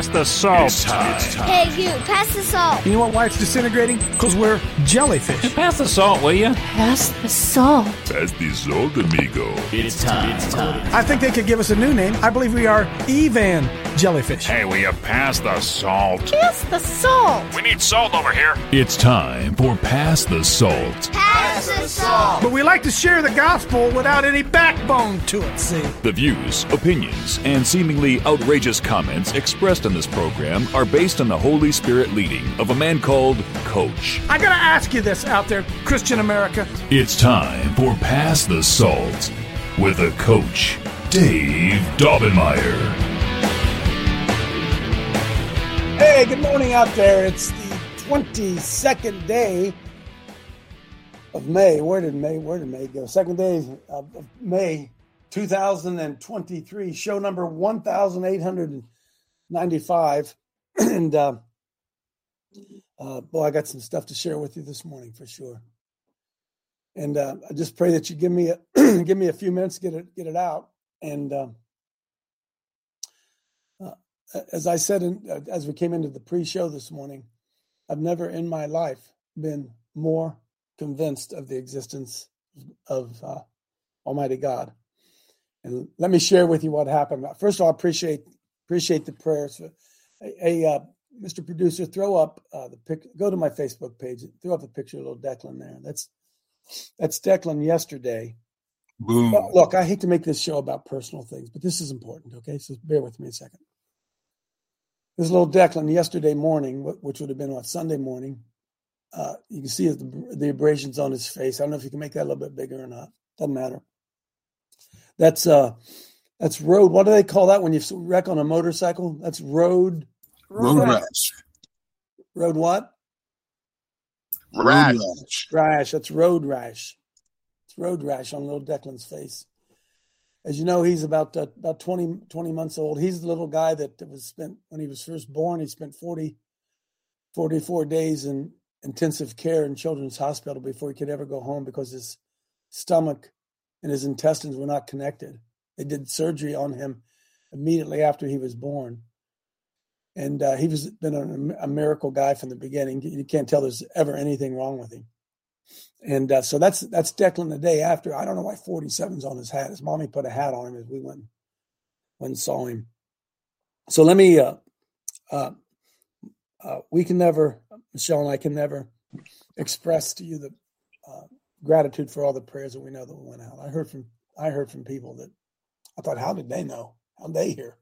pass the salt. It's time. It's time. Hey, you, pass the salt. You know what, why it's disintegrating? Because we're jellyfish. Pass the salt, will you? Pass the salt. Pass the salt, amigo. It's time. It's time. I think they could give us a new name. I believe we are Evan jellyfish. Hey, will you pass the salt? Pass the salt. We need salt over here. It's time for Pass the Salt. Pass the salt. But we like to share the gospel without any backbone to it, see? The views, opinions, and seemingly outrageous comments expressed in this program are based on the Holy Spirit leading of a man called Coach. I gotta ask you this out there, Christian America. It's time for Pass the Salt with a coach, Dave Daubenmire. Hey, good morning out there. It's the 22nd day of May. Where did May? Where did May go? Second day of May 2023, show number 1895. And uh, uh, boy, I got some stuff to share with you this morning for sure. And uh, I just pray that you give me a give me a few minutes to get it get it out. And uh, as I said in, uh, as we came into the pre-show this morning, I've never in my life been more convinced of the existence of uh, Almighty God. And let me share with you what happened. First of all, I appreciate appreciate the prayers. Hey, uh, Mr. Producer, throw up uh, the pic. Go to my Facebook page. Throw up a picture of little Declan there. That's that's Declan yesterday. Boom. Look, I hate to make this show about personal things, but this is important. Okay, so bear with me a second. This little Declan yesterday morning, which would have been what Sunday morning. Uh, you can see the, the abrasions on his face. I don't know if you can make that a little bit bigger or not. Doesn't matter. That's uh, that's road. What do they call that when you wreck on a motorcycle? That's road. Road rash. Road what? Road Rash. rash. Rash. That's road rash. It's road rash on little Declan's face. As you know, he's about uh, about 20, 20 months old. He's the little guy that was spent when he was first born. He spent 40, 44 days in intensive care in Children's Hospital before he could ever go home because his stomach and his intestines were not connected. They did surgery on him immediately after he was born. And uh, he was been a, a miracle guy from the beginning. You can't tell there's ever anything wrong with him. And uh, so that's that's Declan the day after. I don't know why 47's on his hat. His mommy put a hat on him as we went went and saw him. So let me. Uh, uh, uh, we can never, Michelle and I can never express to you the uh, gratitude for all the prayers that we know that went out. I heard from I heard from people that I thought, how did they know? How did they hear?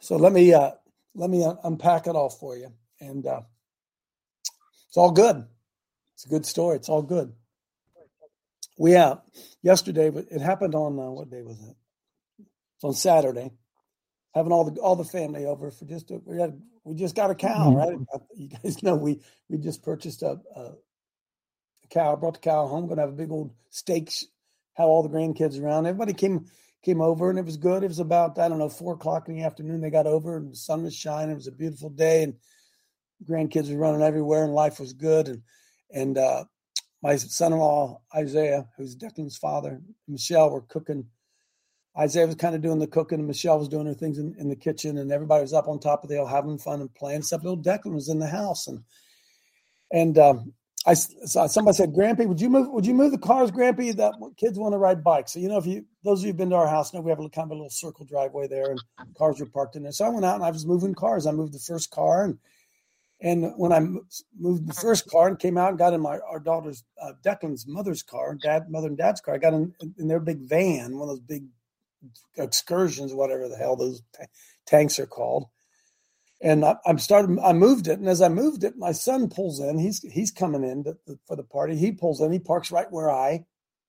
So let me uh, let me un- unpack it all for you, and it's all good. It's a good story. It's all good. We uh, yesterday, but it happened on uh, what day was it? It's on Saturday. Having all the all the family over for just a, we had we just got a cow, right? You guys know we we just purchased a, a, a cow. Brought the cow home. Going to have a big old steak. Have all the grandkids around. Everybody came came over and it was good. It was about I don't know four o'clock in the afternoon. They got over and the sun was shining. It was a beautiful day and grandkids were running everywhere and life was good. And and uh, my son-in-law Isaiah, who's Declan's father, Michelle were cooking. Isaiah was kind of doing the cooking, and Michelle was doing her things in, in the kitchen, and everybody was up on top of the hill having fun and playing. Except little Declan was in the house, and and um, I s- so somebody said, "Grampy, would you move? Would you move the cars, Grampy? That kids want to ride bikes." So you know, if you those of you who've been to our house know we have a kind of a little circle driveway there, and cars were parked in there. So I went out and I was moving cars. I moved the first car, and and when I moved the first car and came out and got in my our daughter's uh, Declan's mother's car, dad, mother and dad's car, I got in in their big van, one of those big excursions, whatever the hell those ta- tanks are called. And I, I'm started. I moved it, and as I moved it, my son pulls in. He's he's coming in to, for the party. He pulls in. He parks right where I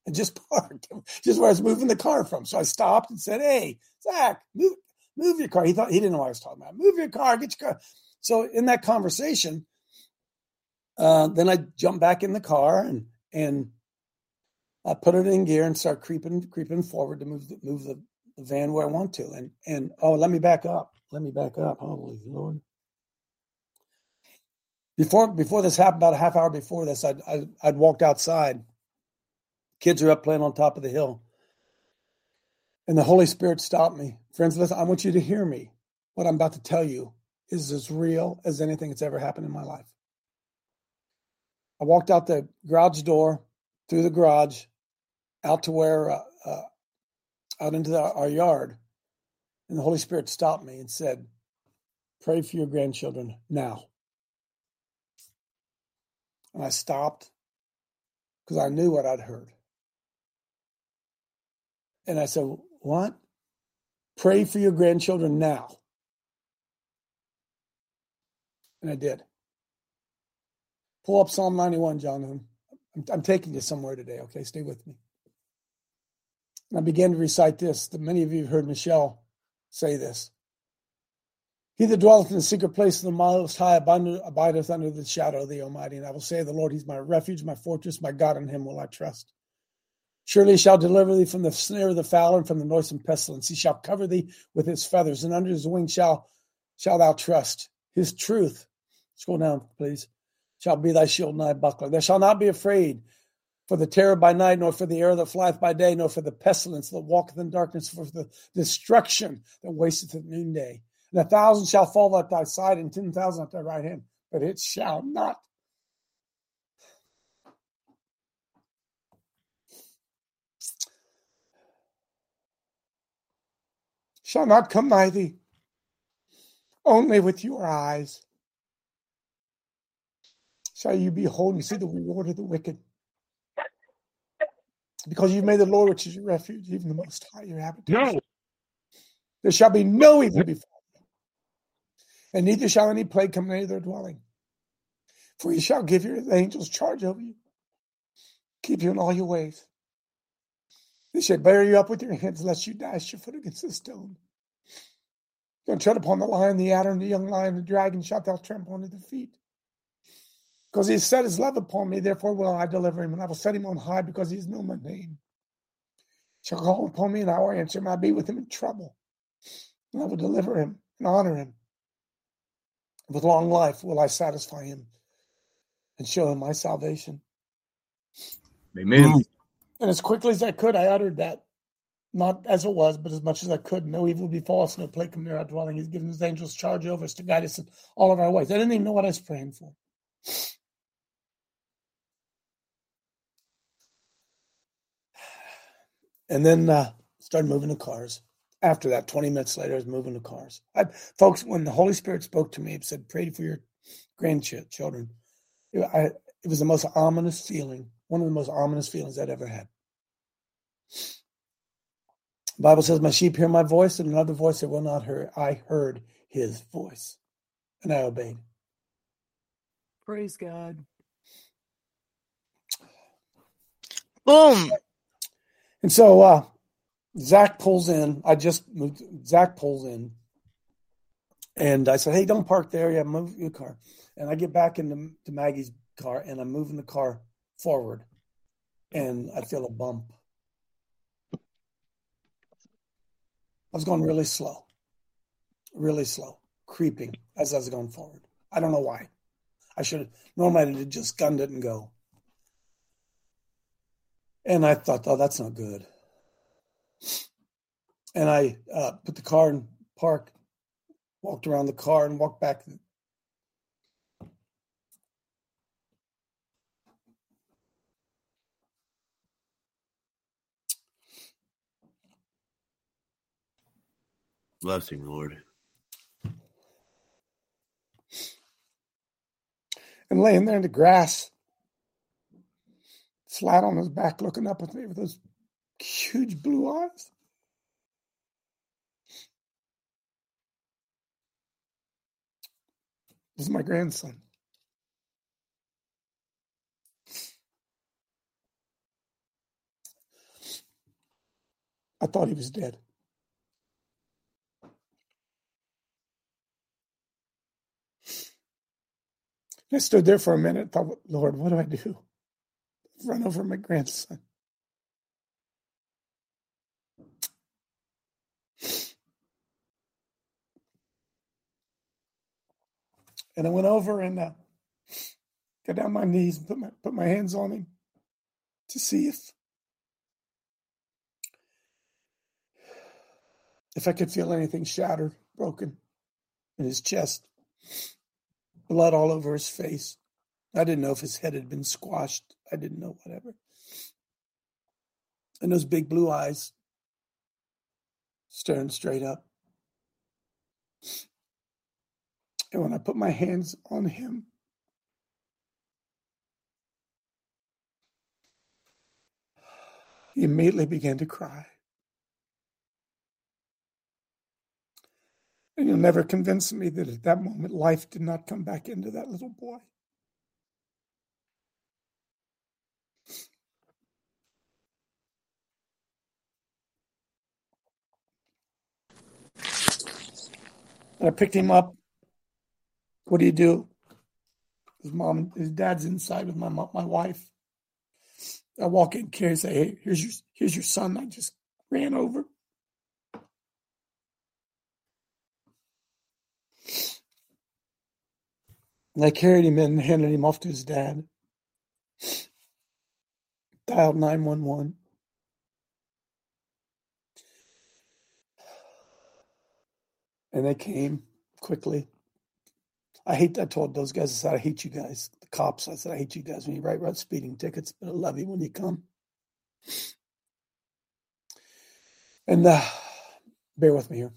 and just parked, just where I was moving the car from. So I stopped and said, "Hey, Zach, move move your car." He thought he didn't know what I was talking about. Move your car. Get your car. So in that conversation, uh, then I jump back in the car and and I put it in gear and start creeping creeping forward to move the, move the, the van where I want to. And and oh, let me back up. Let me back up. Holy Lord! Before before this happened, about a half hour before this, I'd I'd, I'd walked outside. Kids are up playing on top of the hill. And the Holy Spirit stopped me. Friends, listen, I want you to hear me. What I'm about to tell you is as real as anything that's ever happened in my life. I walked out the garage door, through the garage, out to where, uh, uh, out into the, our yard. And the Holy Spirit stopped me and said, Pray for your grandchildren now. And I stopped because I knew what I'd heard. And I said, What? Pray for your grandchildren now. And I did. Pull up Psalm 91, Jonathan. I'm, I'm taking you somewhere today, okay? Stay with me. And I began to recite this. Many of you have heard Michelle say this. He that dwelleth in the secret place of the Most High abideth under the shadow of the Almighty. And I will say of the Lord, He's my refuge, my fortress, my God, in Him will I trust. Surely he shall deliver thee from the snare of the fowler and from the noisome pestilence. He shall cover thee with his feathers, and under his wing shall, shall thou trust. His truth, scroll down, please, shall be thy shield and thy buckler. Thou shalt not be afraid for the terror by night, nor for the arrow that flieth by day, nor for the pestilence that walketh in darkness, for the destruction that wasteth at noonday. And a thousand shall fall at thy side, and ten thousand at thy right hand, but it shall not shall not come nigh thee. Only with your eyes shall you behold and see the reward of the wicked. Because you've made the Lord, which is your refuge, even the Most High, your habitation. No. There shall be no evil before you, and neither shall any plague come near their dwelling. For he shall give your angels charge over you, keep you in all your ways. They shall bear you up with your hands, lest you dash your foot against a stone. You'll tread upon the lion, the adder, and the young lion, the dragon shalt thou trample under the feet. Because he has set his love upon me, therefore will I deliver him, and I will set him on high because he has known my name. Shall call upon me, and I will answer him. I will be with him in trouble, and I will deliver him and honor him. With long life will I satisfy him and show him my salvation. Amen. Mm. And as quickly as I could, I uttered that, not as it was, but as much as I could. No evil befall us, no plague come near our dwelling. He's given his angels charge over us to guide us in all of our ways. I didn't even know what I was praying for. And then uh, started moving the cars. After that, 20 minutes later, I was moving the cars. I, folks, when the Holy Spirit spoke to me, it said, pray for your grandchildren. It, I, it was the most ominous feeling, one of the most ominous feelings I'd ever had. The Bible says, My sheep hear my voice, and another voice they will not hear. I heard his voice, and I obeyed. Praise God. Boom. And so uh, Zach pulls in. I just moved. Zach pulls in, and I said, "Hey, don't park there. Yeah, move your car." And I get back into to Maggie's car, and I'm moving the car forward, and I feel a bump. I was going really slow, really slow, creeping as I was going forward. I don't know why. I should have normally I'd have just gunned it and go. And I thought, oh, that's not good. And I uh, put the car in park, walked around the car, and walked back. Bless him, Lord. And laying there in the grass, flat on his back, looking up at me with those huge blue eyes. This is my grandson. I thought he was dead. I stood there for a minute, thought, Lord, what do I do? Run over my grandson. And I went over and uh, got down my knees and put my put my hands on him to see if if I could feel anything shattered, broken in his chest, blood all over his face. I didn't know if his head had been squashed. I didn't know, whatever. And those big blue eyes staring straight up. And when I put my hands on him, he immediately began to cry. And you'll never convince me that at that moment life did not come back into that little boy. And I picked him up. What do you do? His mom, his dad's inside with my mom, my wife. I walk in, Carrie say, "Hey, here's your here's your son." I just ran over. And I carried him in and handed him off to his dad. Dialed 911. And they came quickly. I hate, I told those guys, I said, I hate you guys. The cops, I said, I hate you guys when you write about speeding tickets, but I love you when you come. And uh, bear with me here.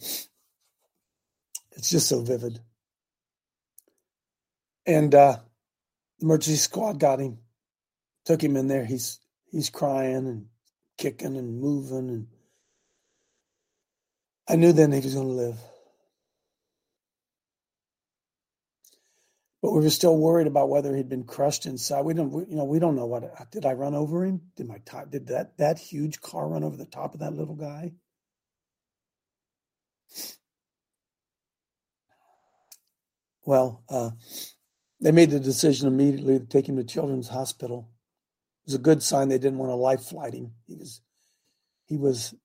It's just so vivid. And uh, the emergency squad got him, took him in there. He's he's crying and kicking and moving, and I knew then he was going to live. But we were still worried about whether he'd been crushed inside. We don't, we, you know, we don't know what. Did I run over him? Did my top? Did that that huge car run over the top of that little guy? Well, uh, they made the decision immediately to take him to Children's Hospital. It was a good sign they didn't want to life flight him. He was, he was,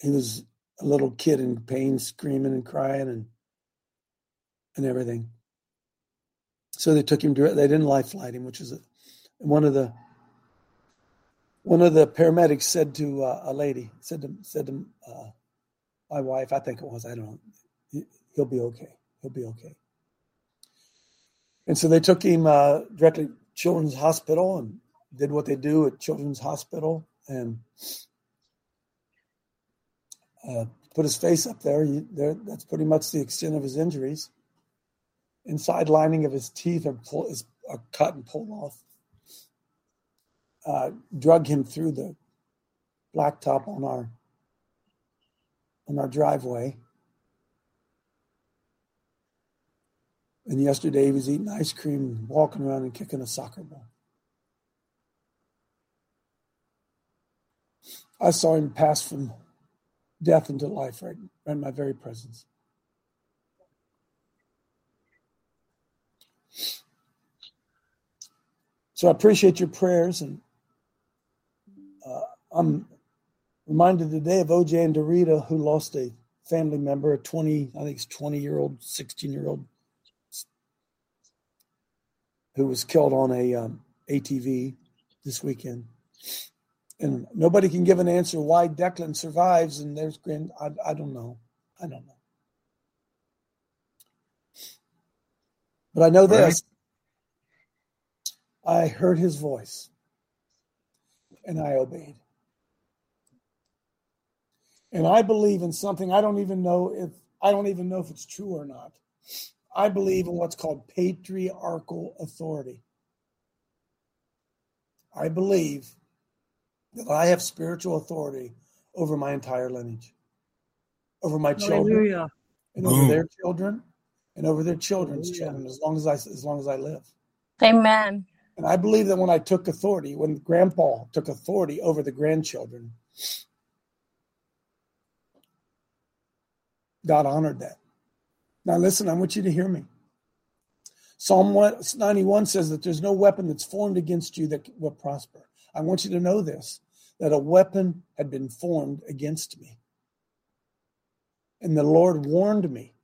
he was a little kid in pain, screaming and crying and and everything. So they took him to. They didn't life flight him, which is a, one of the one of the paramedics said to uh, a lady said to said to uh, my wife, I think it was, I don't know, he'll be okay. He'll be okay. And so they took him uh, directly to Children's Hospital and did what they do at Children's Hospital and uh, put his face up there. He, there. That's pretty much the extent of his injuries. Inside lining of his teeth are, pull, is, are cut and pulled off. Uh, drug him through the blacktop on our on our driveway. And yesterday he was eating ice cream, walking around and kicking a soccer ball. I saw him pass from death into life right, right in my very presence. So I appreciate your prayers, and uh, I'm reminded today of OJ and Dorita, who lost a family member, a 20, I think it's 20 year old, 16 year old, who was killed on a um, ATV this weekend. And nobody can give an answer why Declan survives, and there's grand. I, I don't know. I don't know. But I know this. I heard his voice and I obeyed. And I believe in something I don't even know if I don't even know if it's true or not. I believe in what's called patriarchal authority. I believe that I have spiritual authority over my entire lineage, over my children, Hallelujah. and over Boom. their children, and over their children's Hallelujah. children, as long as I as long as I live. Amen. And I believe that when I took authority, when Grandpa took authority over the grandchildren, God honored that. Now, listen, I want you to hear me. Psalm 91 says that there's no weapon that's formed against you that will prosper. I want you to know this that a weapon had been formed against me. And the Lord warned me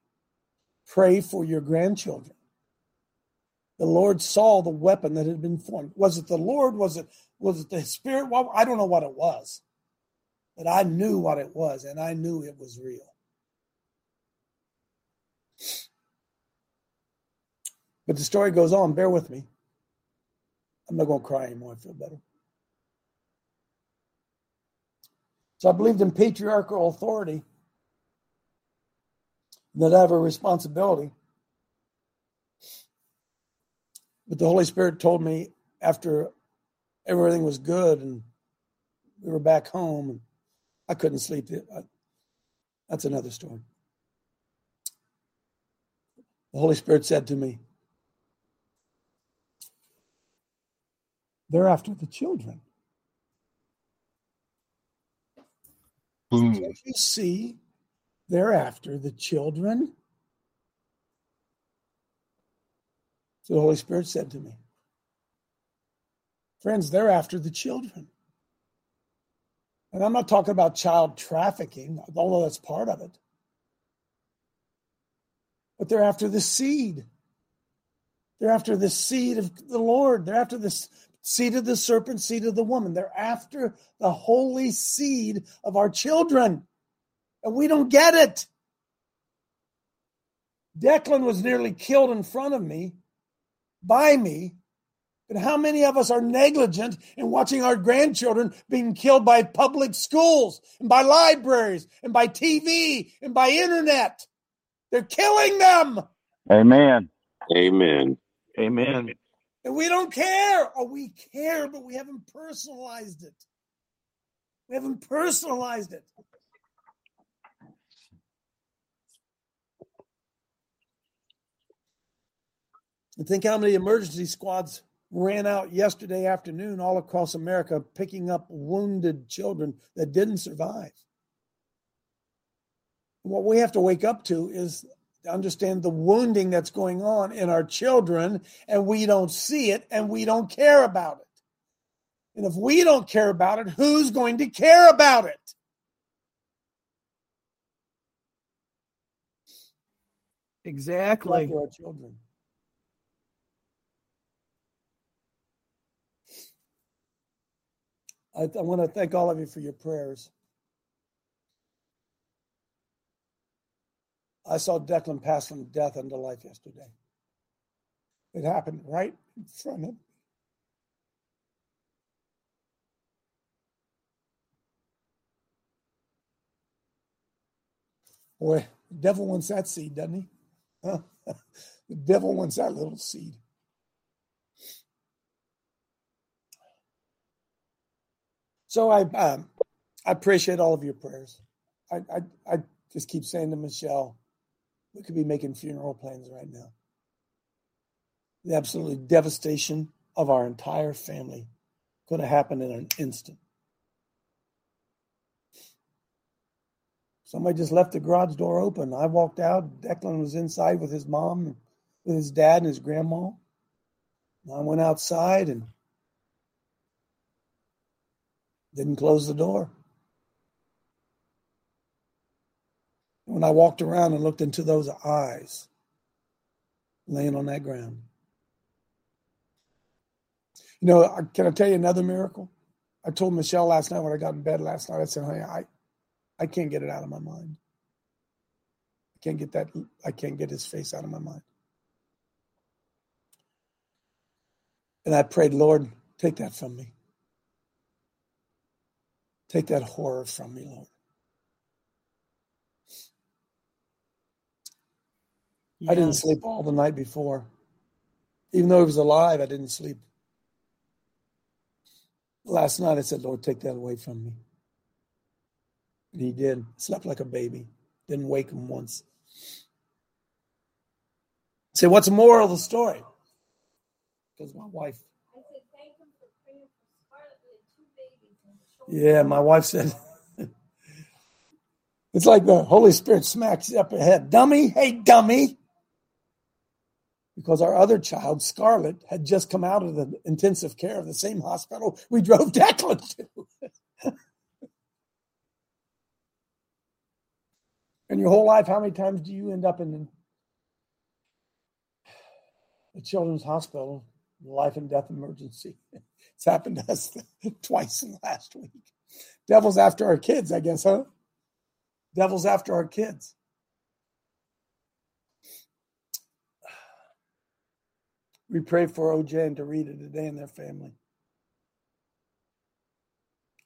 Pray for your grandchildren. The Lord saw the weapon that had been formed. Was it the Lord? Was it was it the Spirit? Well, I don't know what it was, but I knew what it was, and I knew it was real. But the story goes on. Bear with me. I'm not going to cry anymore. I feel better. So I believed in patriarchal authority that I have a responsibility. But the Holy Spirit told me after everything was good and we were back home and I couldn't sleep. That's another story. The Holy Spirit said to me, They're after the children. Boom. Don't you see? They're the children. So the Holy Spirit said to me, Friends, they're after the children. And I'm not talking about child trafficking, although that's part of it. But they're after the seed. They're after the seed of the Lord. They're after the seed of the serpent, seed of the woman. They're after the holy seed of our children. And we don't get it. Declan was nearly killed in front of me, by me. But how many of us are negligent in watching our grandchildren being killed by public schools and by libraries and by TV and by internet? They're killing them. Amen. Amen. Amen. And we don't care. Or we care, but we haven't personalized it. We haven't personalized it. And think how many emergency squads ran out yesterday afternoon all across America picking up wounded children that didn't survive. What we have to wake up to is understand the wounding that's going on in our children, and we don't see it and we don't care about it. And if we don't care about it, who's going to care about it? Exactly. Our children. I, I want to thank all of you for your prayers. I saw Declan pass from death unto life yesterday. It happened right in front of me. Boy, the devil wants that seed, doesn't he? The devil wants that little seed. So I um, I appreciate all of your prayers. I, I I just keep saying to Michelle, we could be making funeral plans right now. The absolutely devastation of our entire family could have happened in an instant. Somebody just left the garage door open. I walked out. Declan was inside with his mom, with his dad and his grandma. I went outside and didn't close the door. When I walked around and looked into those eyes laying on that ground. You know, can I tell you another miracle? I told Michelle last night when I got in bed last night, I said, honey, I, I can't get it out of my mind. I can't get that, I can't get his face out of my mind. And I prayed, Lord, take that from me. Take that horror from me, Lord. Yes. I didn't sleep all the night before. Even though he was alive, I didn't sleep. Last night I said, Lord, take that away from me. And he did. Slept like a baby. Didn't wake him once. Say, what's the moral of the story? Because my wife. Yeah, my wife said, it's like the Holy Spirit smacks you up ahead. Dummy, hey, dummy. Because our other child, Scarlett, had just come out of the intensive care of the same hospital we drove Declan to. in your whole life, how many times do you end up in a children's hospital, life and death emergency? It's happened to us twice in the last week. Devil's after our kids, I guess, huh? Devil's after our kids. We pray for OJ and Dorita today and their family.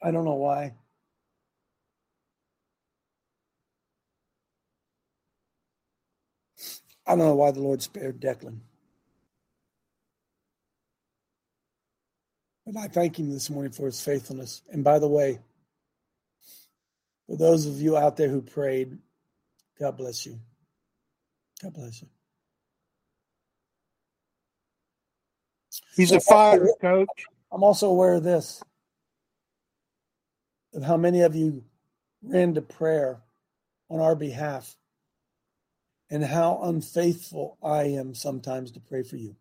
I don't know why. I don't know why the Lord spared Declan. But I thank him this morning for his faithfulness. And by the way, for those of you out there who prayed, God bless you. God bless you. He's a fighter, coach. I'm also aware of this of how many of you ran to prayer on our behalf and how unfaithful I am sometimes to pray for you.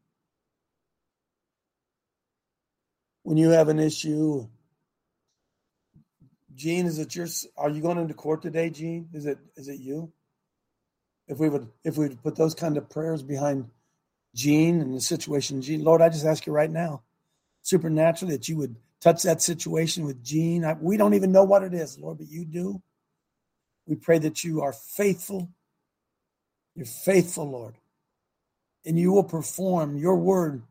When you have an issue, Gene, is it your? Are you going into court today, Gene? Is it is it you? If we would if we would put those kind of prayers behind Gene and the situation, Gene, Lord, I just ask you right now, supernaturally, that you would touch that situation with Gene. I, we don't even know what it is, Lord, but you do. We pray that you are faithful. You're faithful, Lord. And you will perform your word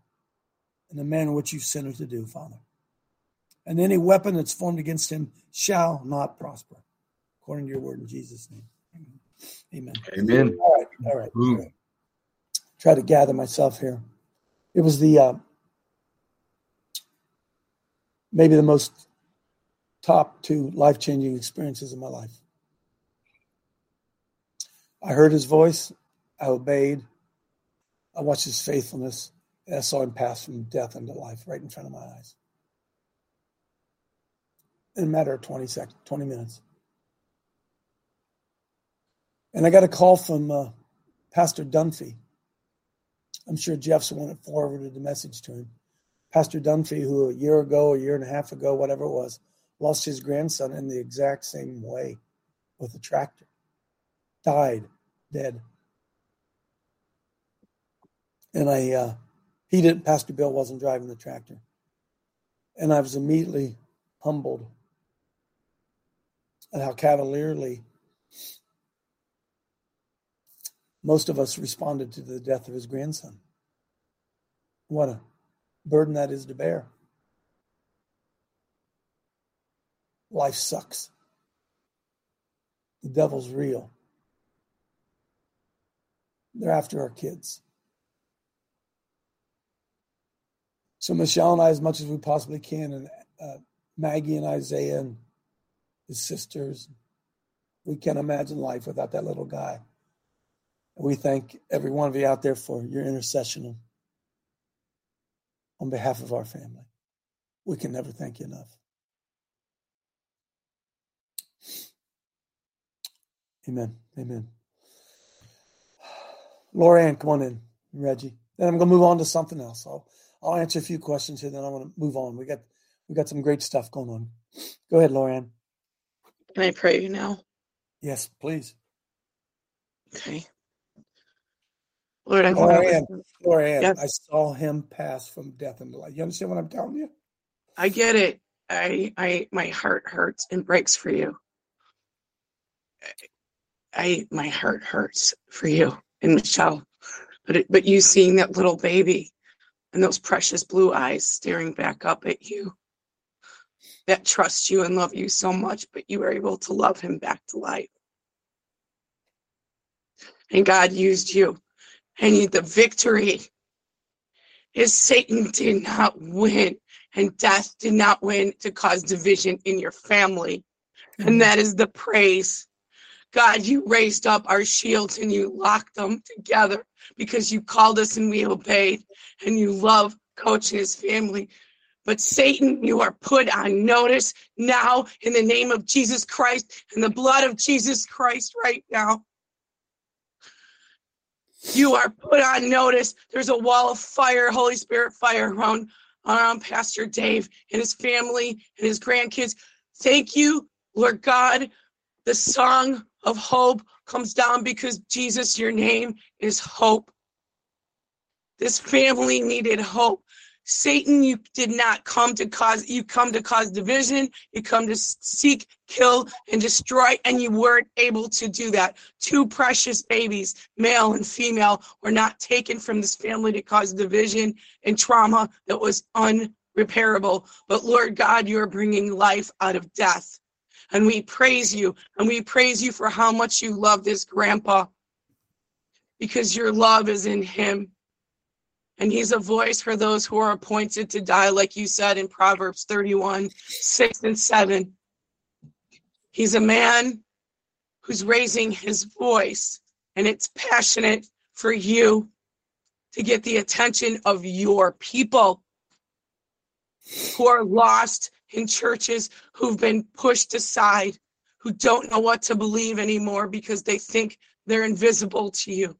in the manner which you sent her to do, Father. And any weapon that's formed against him shall not prosper, according to your word in Jesus' name. Amen. Amen. All right. All right. All right. Try to gather myself here. It was the uh, maybe the most top two life changing experiences of my life. I heard his voice, I obeyed, I watched his faithfulness, and I saw him pass from death into life right in front of my eyes. In a matter of 20 seconds, 20 minutes. And I got a call from uh, Pastor Dunphy. I'm sure Jeff's the one that forwarded the message to him. Pastor Dunphy, who a year ago, a year and a half ago, whatever it was, lost his grandson in the exact same way with a tractor. Died, dead. And I, uh, he didn't, Pastor Bill wasn't driving the tractor. And I was immediately humbled at how cavalierly most of us responded to the death of his grandson. What a burden that is to bear. Life sucks. The devil's real. They're after our kids. So Michelle and I, as much as we possibly can, and uh, Maggie and Isaiah and his sisters, we can't imagine life without that little guy. And we thank every one of you out there for your intercession on behalf of our family. We can never thank you enough. Amen. Amen. Lorianne, come on in, Reggie. Then I'm going to move on to something else. I'll, I'll answer a few questions here, then I want to move on. We got we got some great stuff going on. Go ahead, Lorianne. Can I pray you now? Yes, please. Okay. Lord, I Lorianne, want Lorianne, Yes. I saw him pass from death into life. You understand what I'm telling you? I get it. I I my heart hurts and breaks for you. I my heart hurts for you and Michelle. But it, but you seeing that little baby and those precious blue eyes staring back up at you that trust you and love you so much, but you were able to love him back to life. And God used you. And you, the victory is Satan did not win and death did not win to cause division in your family. And that is the praise. God, you raised up our shields and you locked them together because you called us and we obeyed and you love Coach and his family. But Satan, you are put on notice now in the name of Jesus Christ and the blood of Jesus Christ right now. You are put on notice. There's a wall of fire, Holy Spirit fire around, around Pastor Dave and his family and his grandkids. Thank you, Lord God. The song of hope comes down because Jesus, your name is hope. This family needed hope. Satan, you did not come to cause, you come to cause division, you come to seek, kill, and destroy, and you weren't able to do that. Two precious babies, male and female, were not taken from this family to cause division and trauma that was unrepairable. But Lord God, you are bringing life out of death. And we praise you, and we praise you for how much you love this grandpa. Because your love is in him. And he's a voice for those who are appointed to die, like you said in Proverbs 31 6 and 7. He's a man who's raising his voice, and it's passionate for you to get the attention of your people who are lost in churches, who've been pushed aside, who don't know what to believe anymore because they think they're invisible to you.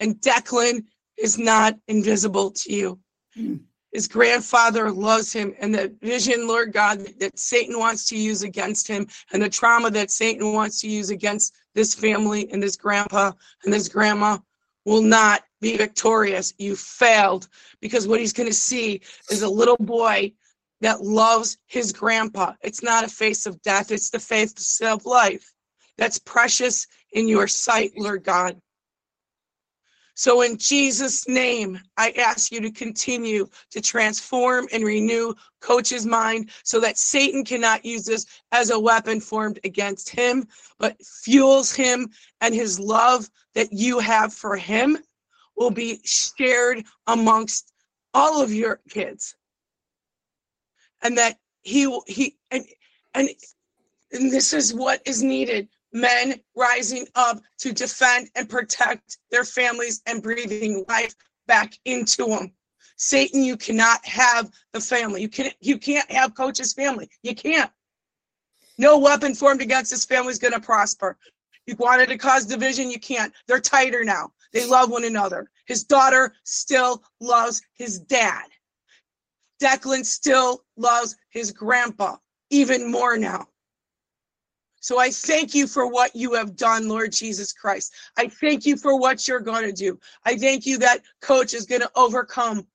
And Declan is not invisible to you. Hmm. His grandfather loves him, and the vision, Lord God, that Satan wants to use against him, and the trauma that Satan wants to use against this family and this grandpa and this grandma will not be victorious. You failed because what he's going to see is a little boy that loves his grandpa. It's not a face of death, it's the face of life. That's precious in your sight, Lord God. So, in Jesus' name, I ask you to continue to transform and renew Coach's mind so that Satan cannot use this as a weapon formed against him, but fuels him and his love that you have for him will be shared amongst all of your kids. And that he he, and, and, and this is what is needed men rising up to defend and protect their families and breathing life back into them. Satan, you cannot have the family. You can't you can't have coach's family. You can't. No weapon formed against his family is going to prosper. You wanted to cause division, you can't. They're tighter now. They love one another. His daughter still loves his dad. Declan still loves his grandpa, even more now. So I thank you for what you have done, Lord Jesus Christ. I thank you for what you're going to do. I thank you that coach is going to overcome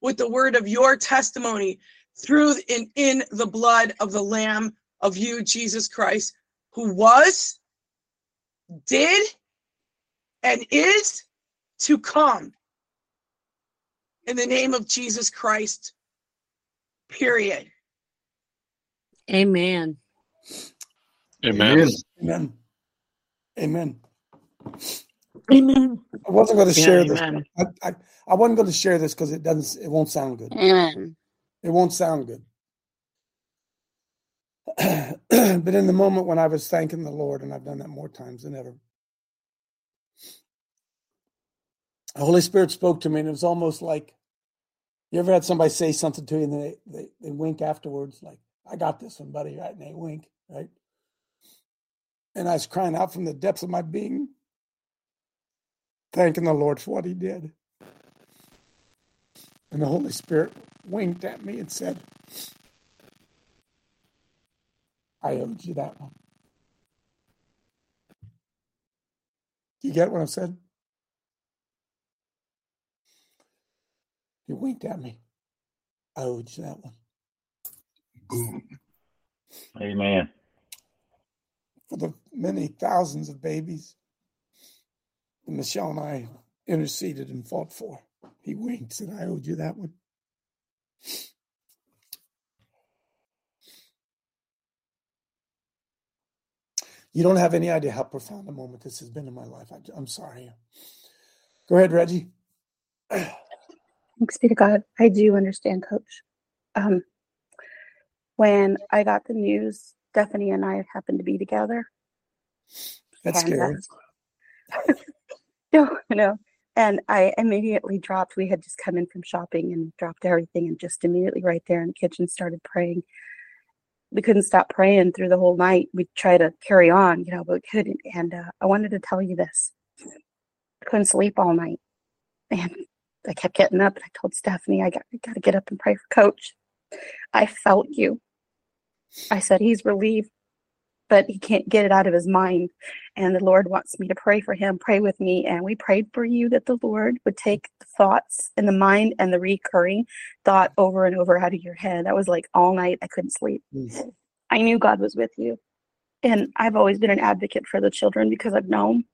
with the word of your testimony through in, in the blood of the Lamb of you, Jesus Christ, who was, did, and is to come. In the name of Jesus Christ, period. Amen. Amen. Amen. Amen. Amen. I wasn't going to share amen. this. I, I, I wasn't going to share this because it doesn't. It won't sound good. Amen. It won't sound good. but in the moment when I was thanking the Lord, and I've done that more times than ever, the Holy Spirit spoke to me, and it was almost like you ever had somebody say something to you, and they they, they wink afterwards, like "I got this one, buddy," right? And they wink, right? And I was crying out from the depths of my being, thanking the Lord for what He did. And the Holy Spirit winked at me and said, I owed you that one. Do you get what I said? He winked at me. I owed you that one. Boom. Amen for the many thousands of babies that Michelle and I interceded and fought for. He winked, and I owed you that one. You don't have any idea how profound a moment this has been in my life. I, am sorry. Go ahead, Reggie. Thanks be to God. I do understand, Coach. Um, when I got the news Stephanie and I happened to be together. That's scary. Uh, no, no. And I immediately dropped. We had just come in from shopping and dropped everything and just immediately right there in the kitchen started praying. We couldn't stop praying through the whole night. We tried to carry on, you know, but we couldn't. And uh, I wanted to tell you this. I couldn't sleep all night. And I kept getting up and I told Stephanie, I got, I got to get up and pray for coach. I felt you. I said, He's relieved, but he can't get it out of his mind. And the Lord wants me to pray for him, pray with me. And we prayed for you that the Lord would take the thoughts in the mind and the recurring thought over and over out of your head. That was like all night. I couldn't sleep. Mm. I knew God was with you. And I've always been an advocate for the children because I've known.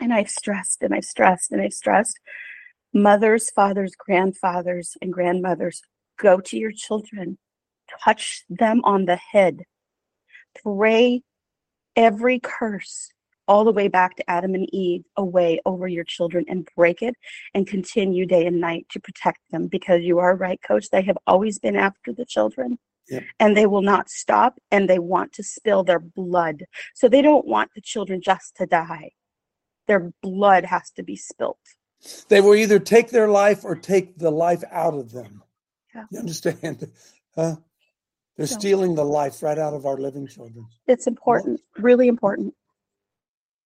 And I've stressed and I've stressed and I've stressed. Mothers, fathers, grandfathers, and grandmothers, go to your children, touch them on the head, pray every curse all the way back to Adam and Eve away over your children and break it and continue day and night to protect them because you are right, coach. They have always been after the children. Yep. And they will not stop and they want to spill their blood. So they don't want the children just to die. Their blood has to be spilt. They will either take their life or take the life out of them. Yeah. You understand? Huh? They're So- stealing the life right out of our living children. It's important, really important.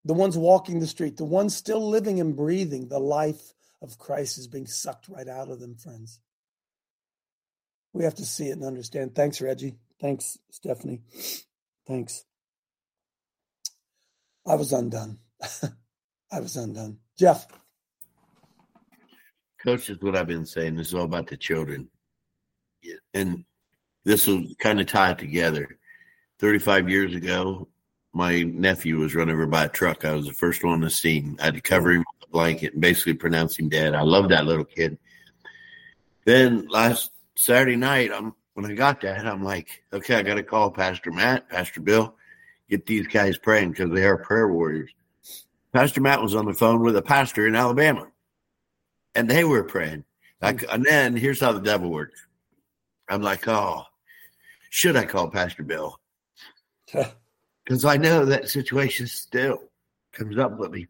The ones walking the street, the ones still living and breathing, the life of Christ is being sucked right out of them, friends. We have to see it and understand. Thanks, Reggie. Thanks, Stephanie. Thanks. I was undone. I was undone. Jeff. Coach, is what I've been saying. This is all about the children. And this will kind of tie it together. 35 years ago, my nephew was run over by a truck. I was the first one on the scene. I had to cover him with a blanket and basically pronounce him dead. I love that little kid. Then last Saturday night, I'm when I got that, I'm like, okay, I got to call Pastor Matt, Pastor Bill, get these guys praying because they are prayer warriors. Pastor Matt was on the phone with a pastor in Alabama, and they were praying. Like, hmm. and then here's how the devil works. I'm like, oh, should I call Pastor Bill? Because I know that situation still comes up with me.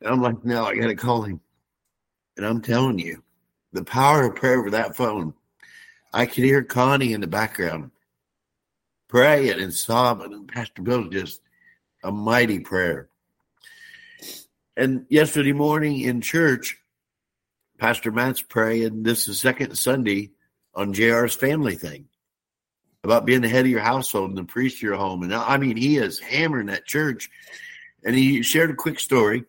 And I'm like, no, I got to call him. And I'm telling you, the power of prayer over that phone. I could hear Connie in the background praying and sobbing, and Pastor Bill's just a mighty prayer. And yesterday morning in church, Pastor Matt's praying. This is second Sunday on JR's family thing about being the head of your household and the priest of your home. And I mean, he is hammering that church. And he shared a quick story.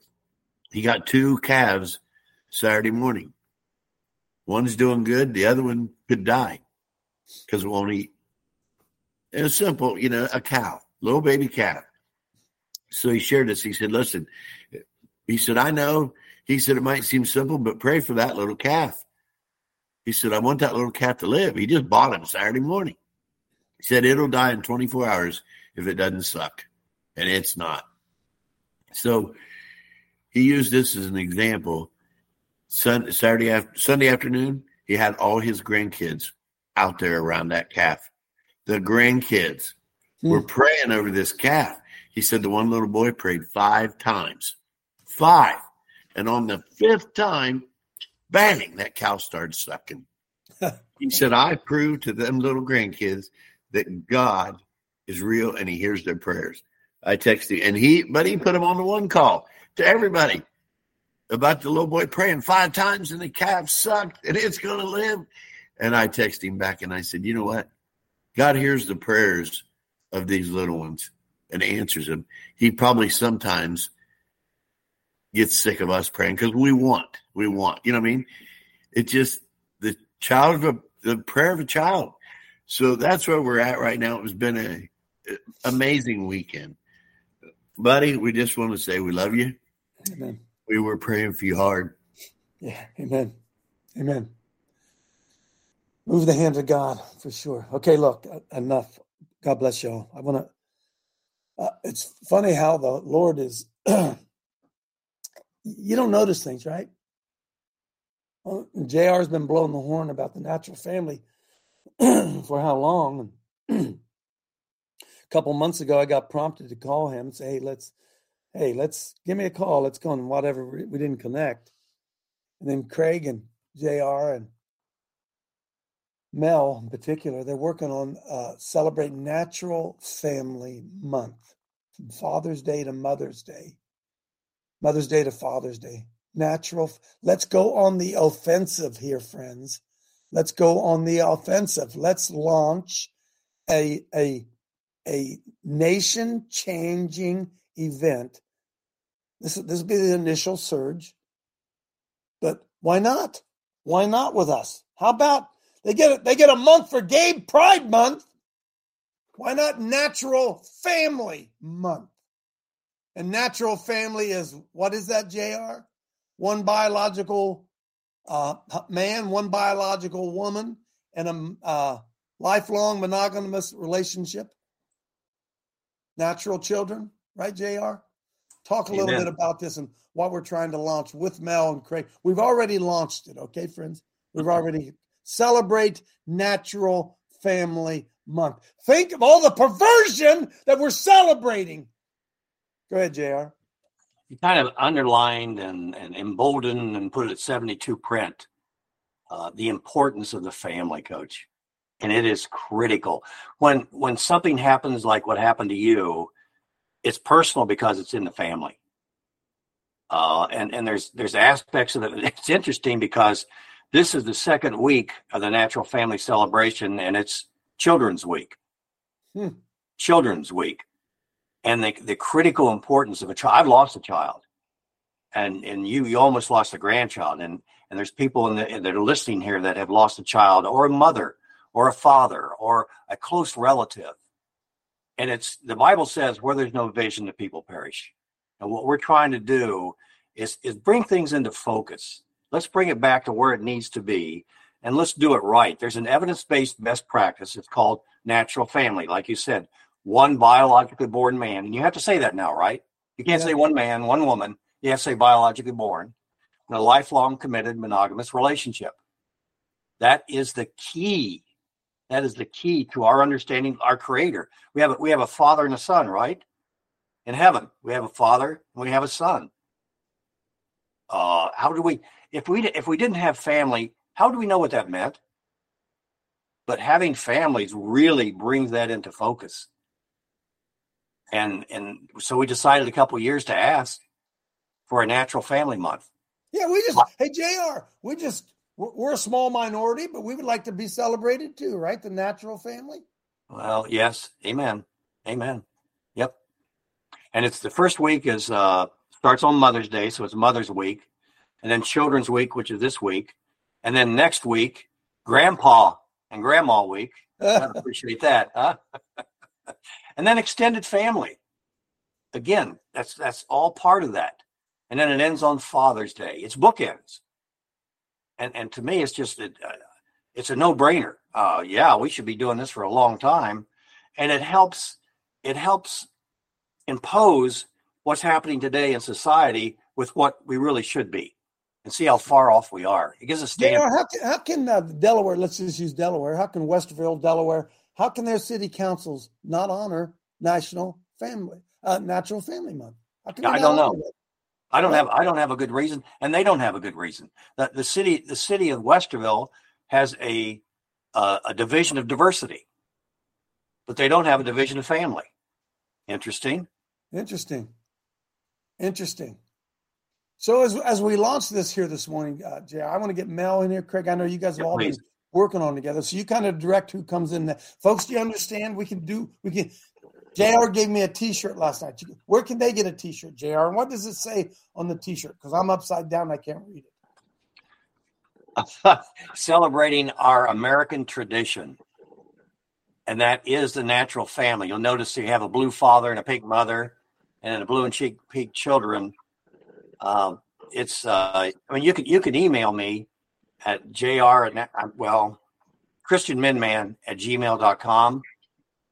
He got two calves Saturday morning. One's doing good, the other one could die because it won't eat. And it's simple, you know, a cow, little baby calf. So he shared this. He said, Listen, he said, I know. He said, it might seem simple, but pray for that little calf. He said, I want that little calf to live. He just bought him Saturday morning. He said, it'll die in 24 hours if it doesn't suck. And it's not. So he used this as an example. Sun, Saturday after, Sunday afternoon, he had all his grandkids out there around that calf. The grandkids hmm. were praying over this calf. He said the one little boy prayed five times. Five. And on the fifth time, bang, that cow started sucking. he said, I proved to them little grandkids that God is real and he hears their prayers. I texted him, and he, but he put him on the one call to everybody about the little boy praying five times and the calf sucked and it's going to live. And I texted him back and I said, you know what? God hears the prayers of these little ones and answers them. He probably sometimes gets sick of us praying because we want, we want, you know what I mean? It just, the child of a, the prayer of a child. So that's where we're at right now. It's been a, a amazing weekend. Buddy, we just want to say we love you. Amen. We were praying for you hard. Yeah. Amen. Amen. Move the hands of God for sure. Okay, look, uh, enough. God bless y'all. I want to. Uh, it's funny how the Lord is. you don't notice things, right? Well, JR's been blowing the horn about the natural family for how long? a couple months ago, I got prompted to call him and say, "Hey, let's, hey, let's give me a call. Let's go." And whatever we we didn't connect, and then Craig and JR and Mel in particular, they're working on uh, celebrate Natural Family Month, from Father's Day to Mother's Day, Mother's Day to Father's Day. Natural. Let's go on the offensive here, friends. Let's go on the offensive. Let's launch a a a nation changing event. This, this will be the initial surge. But why not? Why not with us? How about they get they get a month for Gay Pride Month? Why not Natural Family Month? And natural family is what is that, JR? One biological uh, man, one biological woman, and a uh, lifelong monogamous relationship. Natural children, right, JR? Talk a Amen. little bit about this and what we're trying to launch with Mel and Craig. We've already launched it, okay, friends? We've already celebrate Natural Family Month. Think of all the perversion that we're celebrating. Go ahead, JR. You kind of underlined and, and emboldened and put it at 72 print uh, the importance of the family, coach. And it is critical. When when something happens like what happened to you, it's personal because it's in the family. Uh, and and there's there's aspects of it. It's interesting because this is the second week of the Natural Family Celebration, and it's Children's Week. Hmm. Children's Week, and the the critical importance of a child. I've lost a child, and and you you almost lost a grandchild, and and there's people in the, that are listening here that have lost a child or a mother or a father or a close relative, and it's the Bible says where there's no vision, the people perish, and what we're trying to do is is bring things into focus Let's bring it back to where it needs to be and let's do it right. There's an evidence based best practice. It's called natural family. Like you said, one biologically born man. And you have to say that now, right? You can't yeah. say one man, one woman. You have to say biologically born in a lifelong committed monogamous relationship. That is the key. That is the key to our understanding our creator. We have a, we have a father and a son, right? In heaven, we have a father and we have a son. Uh, how do we if we if we didn't have family, how do we know what that meant? But having families really brings that into focus. And and so we decided a couple years to ask for a natural family month. Yeah, we just hey Jr. We just we're a small minority, but we would like to be celebrated too, right? The natural family. Well, yes, amen, amen. Yep. And it's the first week is uh starts on Mother's Day, so it's Mother's Week and then Children's Week, which is this week, and then next week, Grandpa and Grandma Week. I appreciate that, huh? and then extended family. Again, that's that's all part of that. And then it ends on Father's Day. It's bookends. And and to me, it's just a, uh, it's a no brainer. Uh, yeah, we should be doing this for a long time, and it helps it helps impose what's happening today in society with what we really should be and see how far off we are. It gives us yeah, how can, how can uh, Delaware, let's just use Delaware, how can Westerville, Delaware, how can their city councils not honor National Family, uh, Natural Family Month? I don't know. It? I don't have I don't have a good reason, and they don't have a good reason. That the city the city of Westerville has a uh, a division of diversity, but they don't have a division of family. Interesting. Interesting. Interesting. So as as we launch this here this morning, uh, Jay, I want to get Mel in here. Craig, I know you guys have all been working on together, so you kind of direct who comes in. There. Folks, do you understand? We can do. We can. Jr. gave me a T-shirt last night. Where can they get a T-shirt, Jr. And what does it say on the T-shirt? Because I'm upside down, I can't read it. Celebrating our American tradition, and that is the natural family. You'll notice you have a blue father and a pink mother, and a blue and cheek pink children um, it's uh, I mean you can you can email me at jr uh, at well Christian Minman at gmail.com.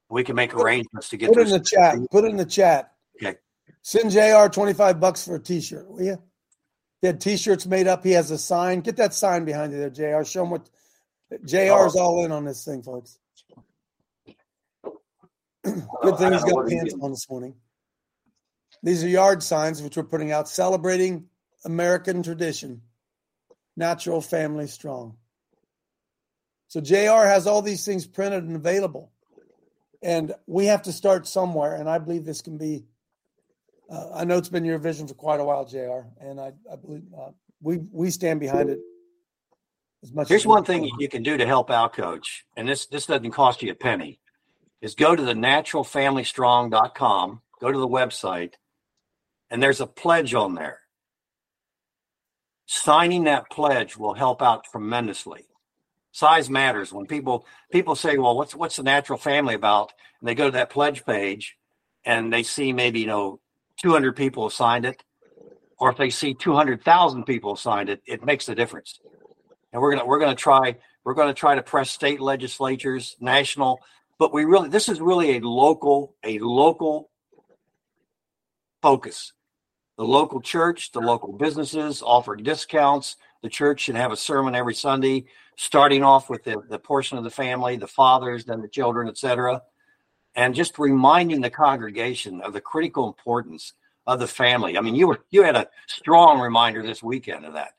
We can make arrangements to get put in the chat. Put in the chat. Okay. Send JR 25 bucks for a t-shirt, will you? He had t-shirts made up. He has a sign. Get that sign behind you there, JR. Show him what JR is oh. all in on this thing, folks. Good thing he's got pants on this morning. These are yard signs which we're putting out celebrating American tradition, natural family strong. So JR has all these things printed and available. And we have to start somewhere. And I believe this can be, uh, I know it's been your vision for quite a while, JR. And I, I believe uh, we, we stand behind it as much. Here's one thing you can do to help out, coach. And this, this doesn't cost you a penny. is go to the naturalfamilystrong.com, go to the website, and there's a pledge on there. Signing that pledge will help out tremendously. Size matters. When people people say, "Well, what's what's the natural family about?" and they go to that pledge page, and they see maybe you know 200 people have signed it, or if they see 200,000 people have signed it, it makes a difference. And we're gonna we're gonna try we're gonna try to press state legislatures, national, but we really this is really a local a local focus. The local church, the local businesses offer discounts. The church should have a sermon every Sunday, starting off with the, the portion of the family, the fathers, then the children, etc. And just reminding the congregation of the critical importance of the family. I mean, you were you had a strong reminder this weekend of that.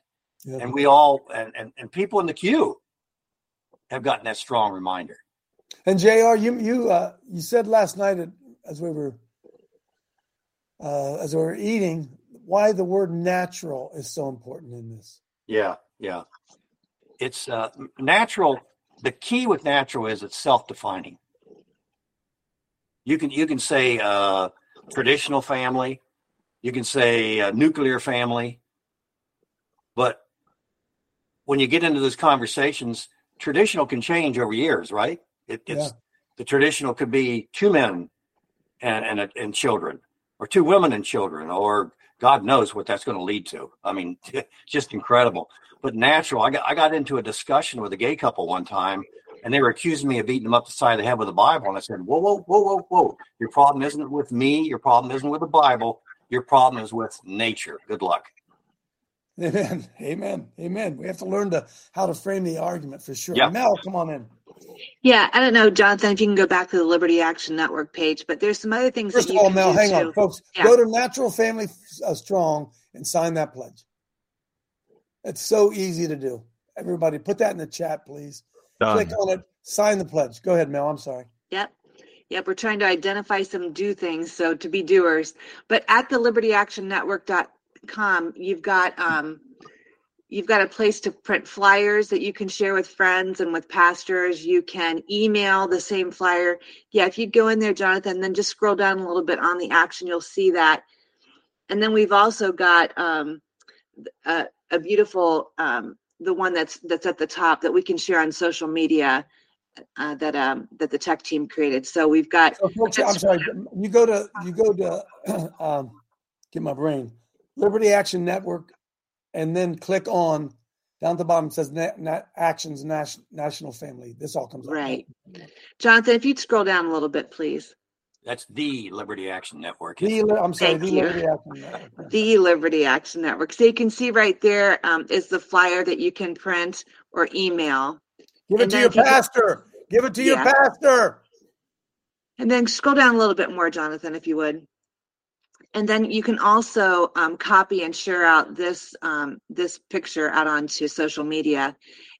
Yeah. And we all and, and, and people in the queue have gotten that strong reminder. And Jr., you you uh, you said last night as we were uh, as we're eating why the word natural is so important in this. Yeah, yeah. It's uh, natural. The key with natural is it's self-defining. You can you can say uh, traditional family, you can say nuclear family, but when you get into those conversations, traditional can change over years, right? It, it's yeah. the traditional could be two men and and, and children, or two women and children, or God knows what that's going to lead to. I mean, just incredible. But natural. I got I got into a discussion with a gay couple one time, and they were accusing me of beating them up the side of the head with the Bible. And I said, "Whoa, whoa, whoa, whoa, whoa! Your problem isn't with me. Your problem isn't with the Bible. Your problem is with nature. Good luck." Amen. Amen. Amen. We have to learn to how to frame the argument for sure. Yeah. Mel, come on in. Yeah, I don't know, Jonathan, if you can go back to the Liberty Action Network page, but there's some other things First that you of all, Mel, hang too. on, folks. Yeah. Go to Natural Family uh, Strong and sign that pledge. It's so easy to do. Everybody, put that in the chat, please. Done. Click on it, sign the pledge. Go ahead, Mel. I'm sorry. Yep. Yep, we're trying to identify some do things, so to be doers. But at the libertyactionnetwork.com, you've got um, You've got a place to print flyers that you can share with friends and with pastors. You can email the same flyer. Yeah, if you go in there, Jonathan, then just scroll down a little bit on the action, you'll see that. And then we've also got um, a, a, beautiful, um, the one that's that's at the top that we can share on social media uh, that um, that the tech team created. So we've got. So folks, I'm sorry. You go to you go to um, get my brain. Liberty Action Network and then click on down at the bottom it says na- na- actions national national family. This all comes right. Up. jonathan if you'd scroll down a little bit please. That's the liberty action network. The, i'm sorry Thank the you. liberty action network. The liberty action network. So you can see right there um, is the flyer that you can print or email. Give it and to your pastor. Give it to yeah. your pastor. And then scroll down a little bit more jonathan if you would and then you can also um, copy and share out this um, this picture out onto social media.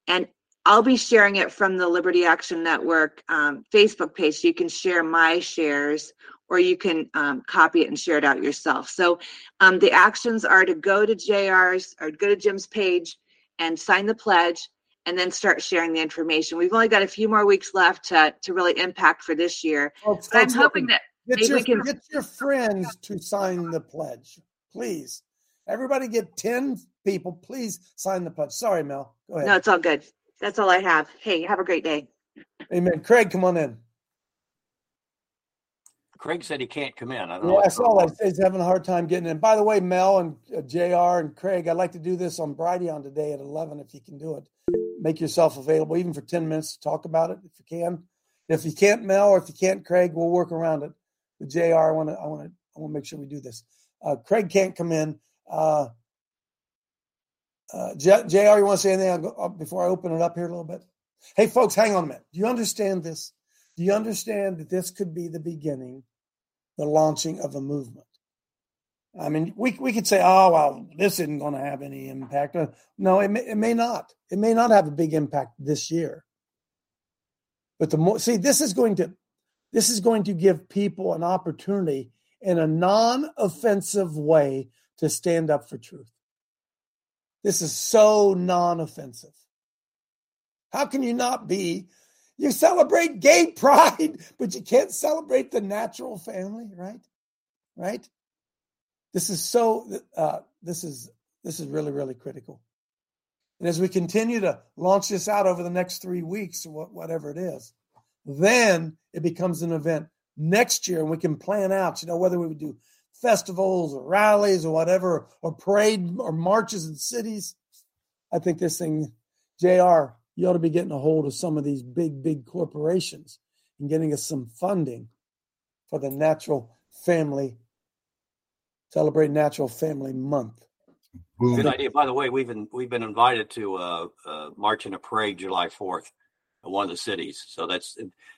And i'll be sharing it from the liberty action network um, facebook page. So you can share my shares or you can um, copy it and share it out yourself. So um, the actions are to go to jr's or go to jim's page and sign the pledge and then start sharing the information. We've only got a few more weeks left to, to really impact for this year but i'm hoping that Get your, can... get your friends to sign the pledge, please. Everybody get 10 people, please sign the pledge. Sorry, Mel. Go ahead. No, it's all good. That's all I have. Hey, have a great day. Amen. Craig, come on in. Craig said he can't come in. I don't yeah, know. That's all I say. He's having a hard time getting in. By the way, Mel and uh, JR and Craig, I'd like to do this on Brighteon today at 11 if you can do it. Make yourself available, even for 10 minutes to talk about it if you can. If you can't, Mel, or if you can't, Craig, we'll work around it with Jr. I want to I want to I want to make sure we do this. Uh, Craig can't come in. Uh, uh, Jr. You want to say anything uh, before I open it up here a little bit? Hey, folks, hang on a minute. Do you understand this? Do you understand that this could be the beginning, the launching of a movement? I mean, we we could say, oh well, this isn't going to have any impact. Uh, no, it may, it may not. It may not have a big impact this year. But the more, see, this is going to this is going to give people an opportunity in a non offensive way to stand up for truth. This is so non offensive. How can you not be You celebrate gay pride, but you can't celebrate the natural family, right? Right? This is so uh, this is this is really, really critical. And as we continue to launch this out over the next three weeks, whatever it is, then it becomes an event next year, and we can plan out, you know, whether we would do festivals or rallies or whatever, or parade or marches in cities. I think this thing, JR, you ought to be getting a hold of some of these big, big corporations and getting us some funding for the Natural Family, Celebrate Natural Family Month. Good idea. By the way, we've been we've been invited to uh, uh, march in a parade July fourth in one of the cities. So that's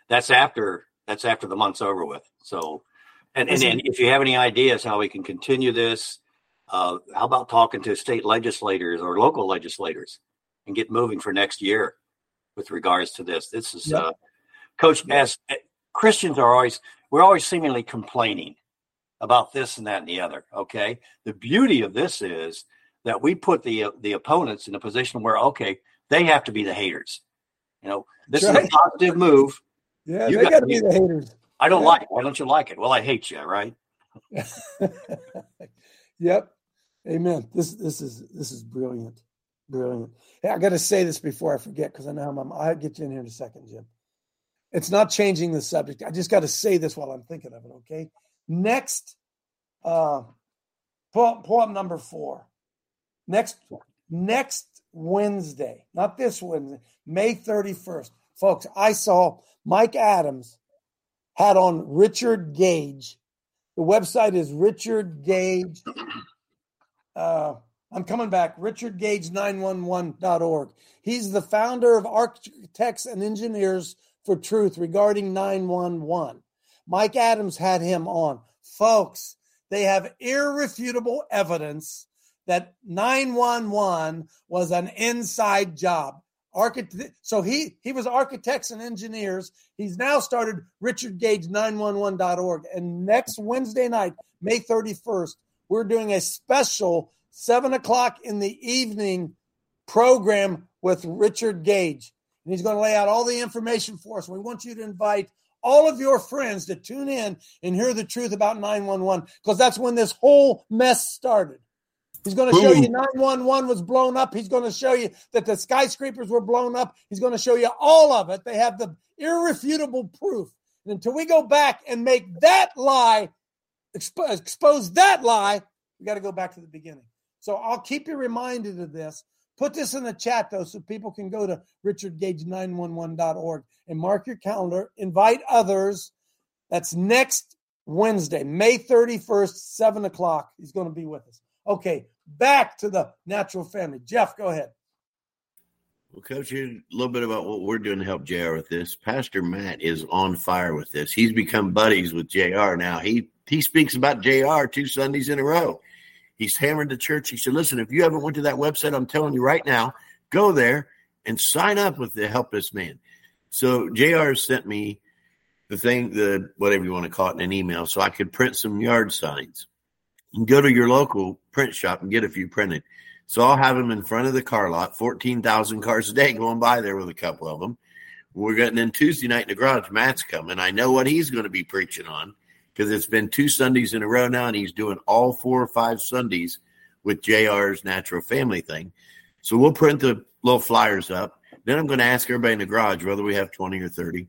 that's after that's after the month's over with. So, and and, and if you have any ideas how we can continue this, uh, how about talking to state legislators or local legislators and get moving for next year with regards to this? This is, uh, Coach, as eh, Christians are always we're always seemingly complaining about this and that and the other. Okay, the beauty of this is that we put the the opponents in a position where okay, they have to be the haters. You know, this right. is a positive move. Yeah, you they got to be the haters. I don't yeah. like it. Why don't you like it? Well, I hate you, right? yep. Amen. This this is this is brilliant. Brilliant. Hey, I got to say this before I forget because I know I'm, I'll get you in here in a second, Jim. It's not changing the subject. I just got to say this while I'm thinking of it, okay? Next, uh, pull number four. Next, next Wednesday, not this Wednesday, May 31st. Folks, I saw Mike Adams had on Richard Gage. The website is Richard Gage. Uh, I'm coming back. RichardGage911.org. He's the founder of Architects and Engineers for Truth regarding 911. Mike Adams had him on. Folks, they have irrefutable evidence that 911 was an inside job. So he he was architects and engineers. He's now started RichardGage911.org. And next Wednesday night, May 31st, we're doing a special seven o'clock in the evening program with Richard Gage. And he's going to lay out all the information for us. We want you to invite all of your friends to tune in and hear the truth about 911 because that's when this whole mess started. He's going to show you 911 was blown up. He's going to show you that the skyscrapers were blown up. He's going to show you all of it. They have the irrefutable proof. And until we go back and make that lie, expo- expose that lie, we got to go back to the beginning. So I'll keep you reminded of this. Put this in the chat, though, so people can go to richardgage911.org and mark your calendar. Invite others. That's next Wednesday, May 31st, 7 o'clock. He's going to be with us. Okay, back to the natural family. Jeff, go ahead. Well, Coach, a little bit about what we're doing to help JR with this. Pastor Matt is on fire with this. He's become buddies with JR now. He he speaks about JR two Sundays in a row. He's hammered the church. He said, "Listen, if you haven't went to that website, I'm telling you right now, go there and sign up with the Help This Man." So JR sent me the thing, the whatever you want to call it, in an email, so I could print some yard signs and go to your local print shop and get a few printed. So I'll have them in front of the car lot, 14,000 cars a day going by there with a couple of them. We're getting in Tuesday night in the garage. Matt's coming. I know what he's going to be preaching on because it's been two Sundays in a row now, and he's doing all four or five Sundays with JR's natural family thing. So we'll print the little flyers up. Then I'm going to ask everybody in the garage whether we have 20 or 30.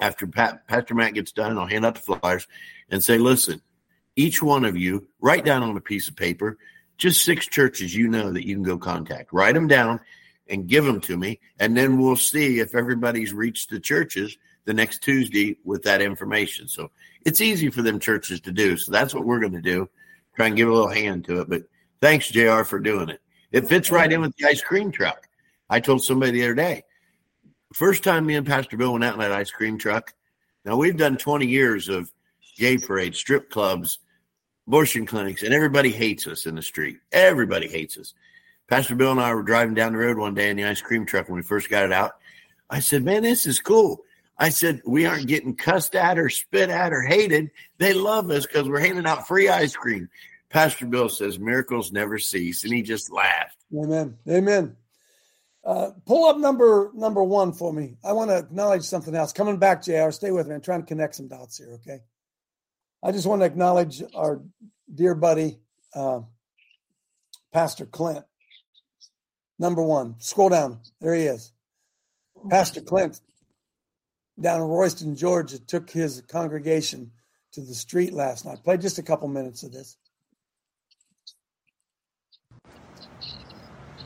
After Pat, Pastor Matt gets done, I'll hand out the flyers and say, listen, each one of you write down on a piece of paper just six churches you know that you can go contact. Write them down and give them to me, and then we'll see if everybody's reached the churches the next Tuesday with that information. So it's easy for them churches to do. So that's what we're going to do. Try and give a little hand to it. But thanks, JR, for doing it. It fits right in with the ice cream truck. I told somebody the other day, first time me and Pastor Bill went out in that ice cream truck. Now we've done 20 years of gay parades, strip clubs, abortion clinics, and everybody hates us in the street. Everybody hates us. Pastor Bill and I were driving down the road one day in the ice cream truck when we first got it out. I said, Man, this is cool. I said, We aren't getting cussed at or spit at or hated. They love us because we're handing out free ice cream. Pastor Bill says, Miracles never cease. And he just laughed. Amen. Amen. Uh, pull up number number one for me. I want to acknowledge something else. Coming back, Jr. Stay with me. I'm trying to connect some dots here. Okay. I just want to acknowledge our dear buddy, uh, Pastor Clint. Number one. Scroll down. There he is. Pastor Clint down in Royston, Georgia, took his congregation to the street last night. Play just a couple minutes of this.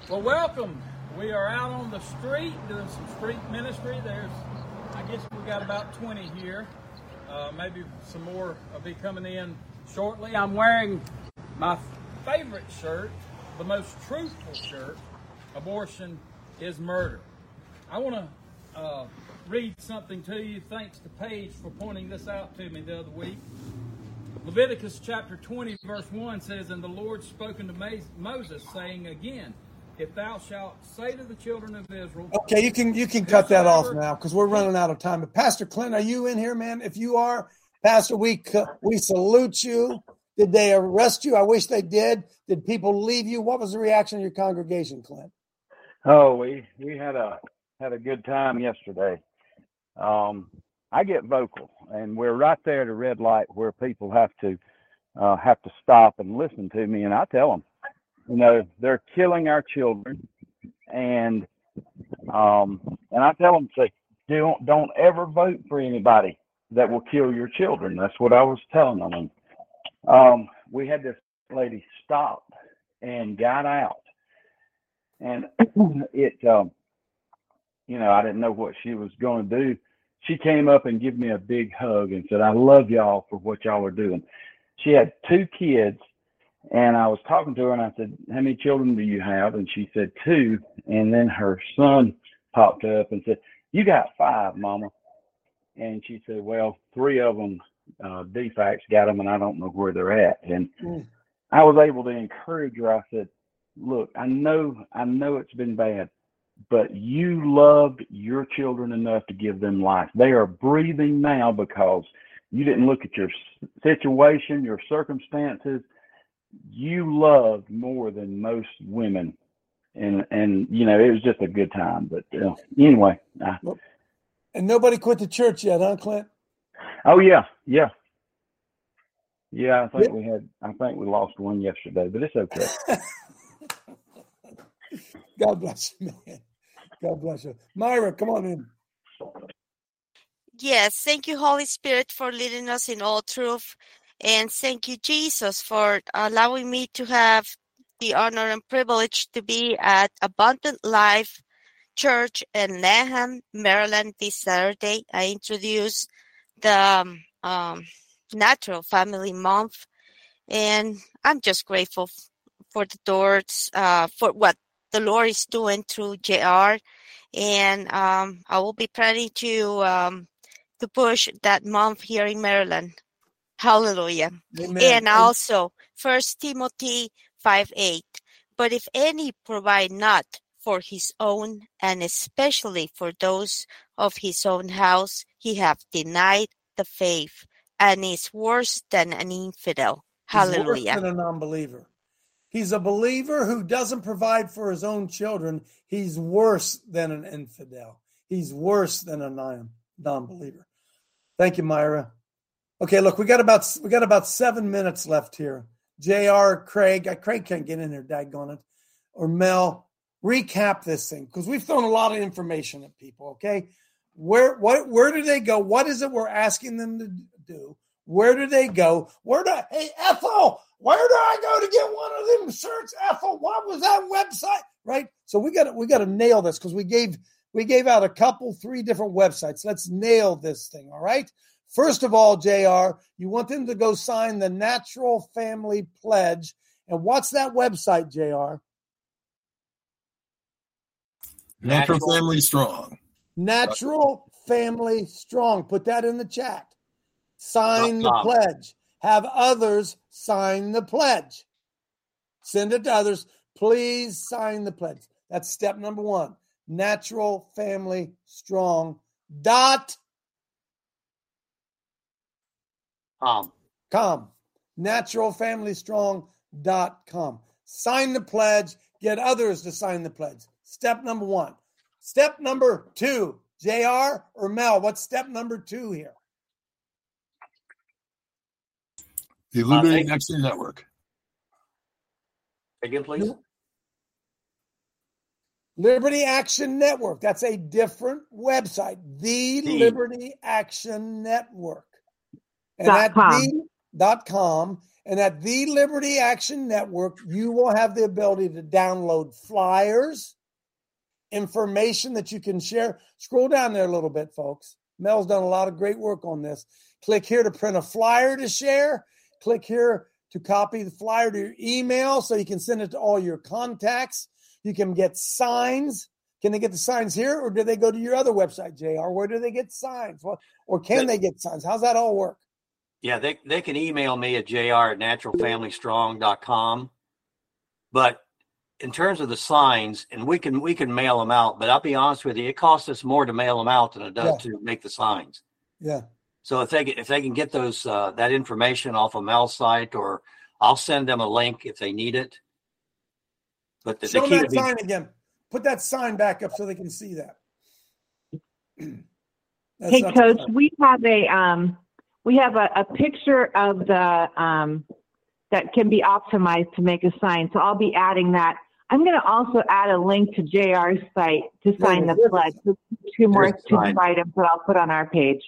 Well, welcome. We are out on the street doing some street ministry. There's, I guess we got about 20 here. Uh, maybe some more will be coming in shortly. I'm wearing my favorite shirt, the most truthful shirt. Abortion is murder. I want to uh, read something to you. Thanks to Paige for pointing this out to me the other week. Leviticus chapter 20, verse 1 says, And the Lord spoke unto Moses, saying again, If thou shalt say to the children of Israel. Okay, you can you can cut that off now because we're running out of time. But Pastor Clint, are you in here, man? If you are, Pastor, we we salute you. Did they arrest you? I wish they did. Did people leave you? What was the reaction of your congregation, Clint? Oh, we we had a had a good time yesterday. Um, I get vocal, and we're right there at a red light where people have to uh, have to stop and listen to me, and I tell them, you know, they're killing our children, and um, and I tell them, say, don't don't ever vote for anybody that will kill your children. That's what I was telling them. Um, we had this lady stop and got out, and it, um, you know, I didn't know what she was going to do she came up and gave me a big hug and said, I love y'all for what y'all are doing. She had two kids, and I was talking to her and I said, How many children do you have? And she said, Two. And then her son popped up and said, You got five, Mama. And she said, Well, three of them, uh, DFCS got them, and I don't know where they're at. And mm. I was able to encourage her. I said, Look, I know, I know it's been bad, but you loved your children enough to give them life. They are breathing now because you didn't look at your situation, your circumstances. You loved more than most women, and and you know it was just a good time. But uh, anyway, I, and nobody quit the church yet, huh, Clint? Oh yeah, yeah, yeah. I think yeah. we had. I think we lost one yesterday, but it's okay. God bless you, man. God bless you. Myra, come on in. Yes, thank you, Holy Spirit, for leading us in all truth. And thank you, Jesus, for allowing me to have the honor and privilege to be at Abundant Life Church in Lanham, Maryland this Saturday. I introduced the um, um Natural Family Month, and I'm just grateful for the doors, uh, for what the Lord is doing through JR. And um, I will be planning to um, to push that month here in Maryland. Hallelujah. Amen. And also First Timothy 5 8. But if any provide not for his own, and especially for those of his own house, he have denied the faith and is worse than an infidel. Hallelujah. He's worse than a non-believer. He's a believer who doesn't provide for his own children. He's worse than an infidel. He's worse than a non believer. Thank you, Myra. Okay, look, we got about we got about seven minutes left here. Jr. Craig, Craig can't get in there, daggone it, or Mel. Recap this thing because we've thrown a lot of information at people. Okay, where what where do they go? What is it we're asking them to do? Where do they go? Where do hey Ethel? Where do I go to get one of them shirts? Ethel, what was that website? Right. So we got we got to nail this because we gave we gave out a couple three different websites. Let's nail this thing. All right. First of all, Jr. You want them to go sign the Natural Family Pledge. And what's that website, Jr. Natural Family Strong. Natural Family Strong. Put that in the chat. Sign the pledge. Have others sign the pledge. Send it to others. Please sign the pledge. That's step number one. Natural Family Strong dot com. Com. Natural Family Strong dot com. Sign the pledge. Get others to sign the pledge. Step number one. Step number two, JR or Mel, what's step number two here? The Illuminating uh, Action Network. Again, please. Liberty Action Network. That's a different website. The The- Liberty Action Network. And Dot at com. the dot com. And at the Liberty Action Network, you will have the ability to download flyers, information that you can share. Scroll down there a little bit, folks. Mel's done a lot of great work on this. Click here to print a flyer to share. Click here to copy the flyer to your email so you can send it to all your contacts. You can get signs. Can they get the signs here or do they go to your other website, JR? Where do they get signs? Well, or can they get signs? How's that all work? Yeah, they, they can email me at jr at naturalfamilystrong.com. But in terms of the signs, and we can we can mail them out, but I'll be honest with you, it costs us more to mail them out than it does Yeah. to make the signs. Yeah. So if they if they can get those uh, that information off of mail site, or I'll send them a link if they need it. But the, the Show them key that to be, sign again. Put that sign back up so they can see that. Hey, Coach, we have a um, we have a, a picture of the um, that can be optimized to make a sign. So I'll be adding that. I'm going to also add a link to JR's site to sign the pledge. Two more two items that I'll put on our page.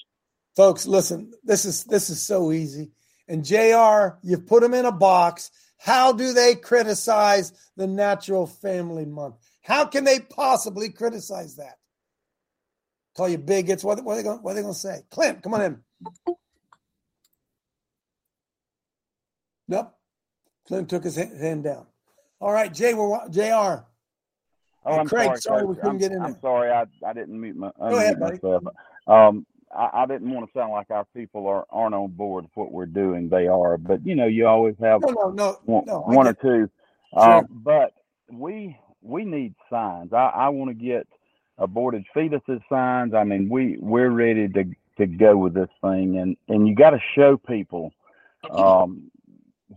folks listen this is this is so easy and jr you've put them in a box how do they criticize the natural family month how can they possibly criticize that call you bigots what, what are they going what are they going to say clint come on in nope clint took his hand, down all right jay we're jr Oh, I'm Craig, sorry. sorry we couldn't I'm, get in I'm there. sorry. I, I didn't mute my Go ahead, buddy. myself. Um, I, I didn't want to sound like our people are aren't on board with what we're doing. They are, but you know, you always have no no no one, no one or two. Sure. Uh, but we we need signs. I, I want to get aborted fetuses signs. I mean, we we're ready to to go with this thing, and and you got to show people um,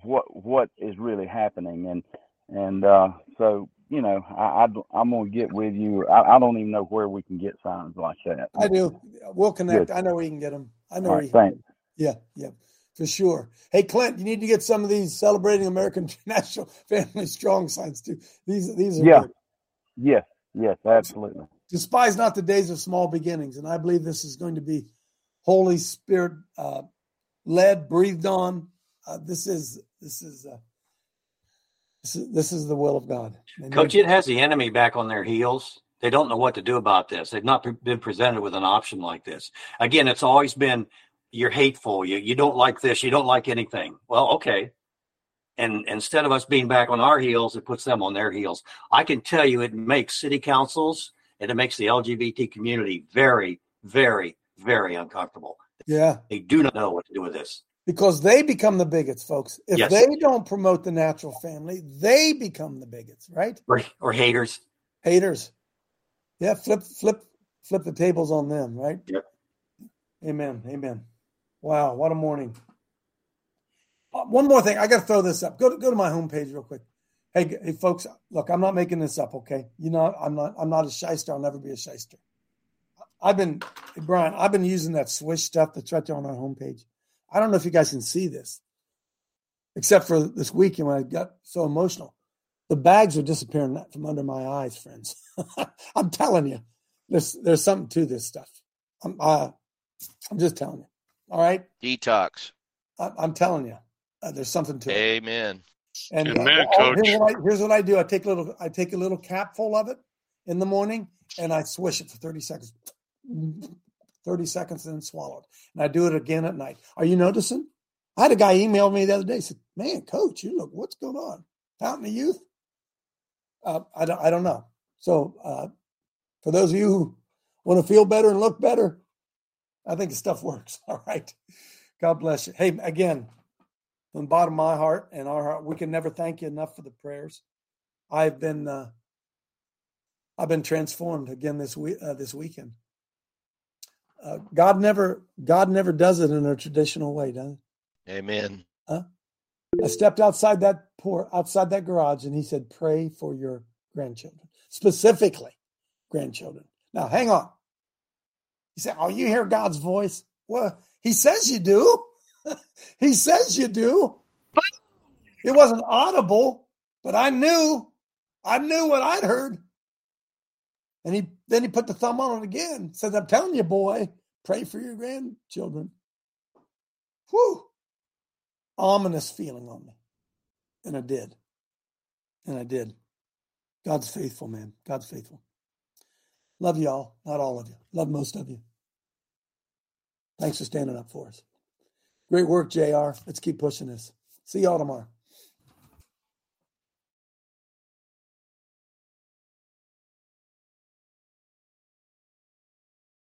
what what is really happening, and and uh, so you know, I, I am gonna get with you. I, I don't even know where we can get signs like that. I do. We'll connect. Good. I know where you can get them. I know All can thanks. Yeah, yeah, for sure. Hey, Clint, you need to get some of these celebrating American National Family Strong signs too. These these are Yeah. good. Yes, yes, absolutely. Despise not the days of small beginnings, and I believe this is going to be Holy Spirit uh, led, breathed on. Uh, this is this is uh, this is this is the will of God. Coach, it has the enemy back on their heels. They don't know what to do about this. They've not pre- been presented with an option like this. Again, it's always been you're hateful. You you don't like this. You don't like anything. Well, okay. And instead of us being back on our heels, it puts them on their heels. I can tell you, it makes city councils and it makes the LGBT community very, very, very uncomfortable. yeah, They do not know what to do with this. Because they become the bigots, folks. If Yes. they don't promote the natural family, they become the bigots, right? Or, or haters. haters. Yeah, flip, flip, flip the tables on them, right? Yep. Amen. Amen. Wow, what a morning. Uh, one more thing, I got to throw this up. Go to go to my homepage real quick. Hey, hey, folks, look, I'm not making this up. Okay, you know, I'm not. I'm not a shyster. I'll never be a shyster. I've been, Brian. I've been using that Swish stuff that's right there on our homepage. I don't know if you guys can see this, except for this weekend when I got so emotional. The bags are disappearing from under my eyes, friends. I'm telling you, there's there's something to this stuff. I'm uh, I'm just telling you. All right, Detox. I, I'm telling you, uh, there's something to it. Amen. And uh, Amen, all- Coach. here's, what I, here's what I do: I take a little, I take a little capful of it in the morning, and I swish it for 30 seconds. 30 seconds and then swallow it. And I do it again at night. Are you noticing? I had a guy email me the other day. Said, "Man, Coach, you look. What's going on? Fountain of Youth." Uh, I don't. I don't know. So, uh, for those of you who want to feel better and look better, I think the stuff works. All right. God bless you. Hey, again, from the bottom of my heart and our heart, we can never thank you enough for the prayers. I've been, uh, I've been transformed again this week. Uh, this weekend. Uh, God never, God never does it in a traditional way, does it? Amen. Huh? I stepped outside that pour, outside that garage, and he said, "Pray for your grandchildren, specifically grandchildren. Now, hang on. He said, Oh, you hear God's voice? Well, He says you do. he says you do. It wasn't audible, but I knew. I knew what I'd heard. And he then he put the thumb on it again. Says, I'm telling you, boy, pray for your grandchildren. Whew. Ominous feeling on me. And I did. And I did. God's faithful, man. God's faithful. Love y'all. Not all of you. Love most of you. Thanks for standing up for us. Great work, JR. Let's keep pushing this. See y'all tomorrow.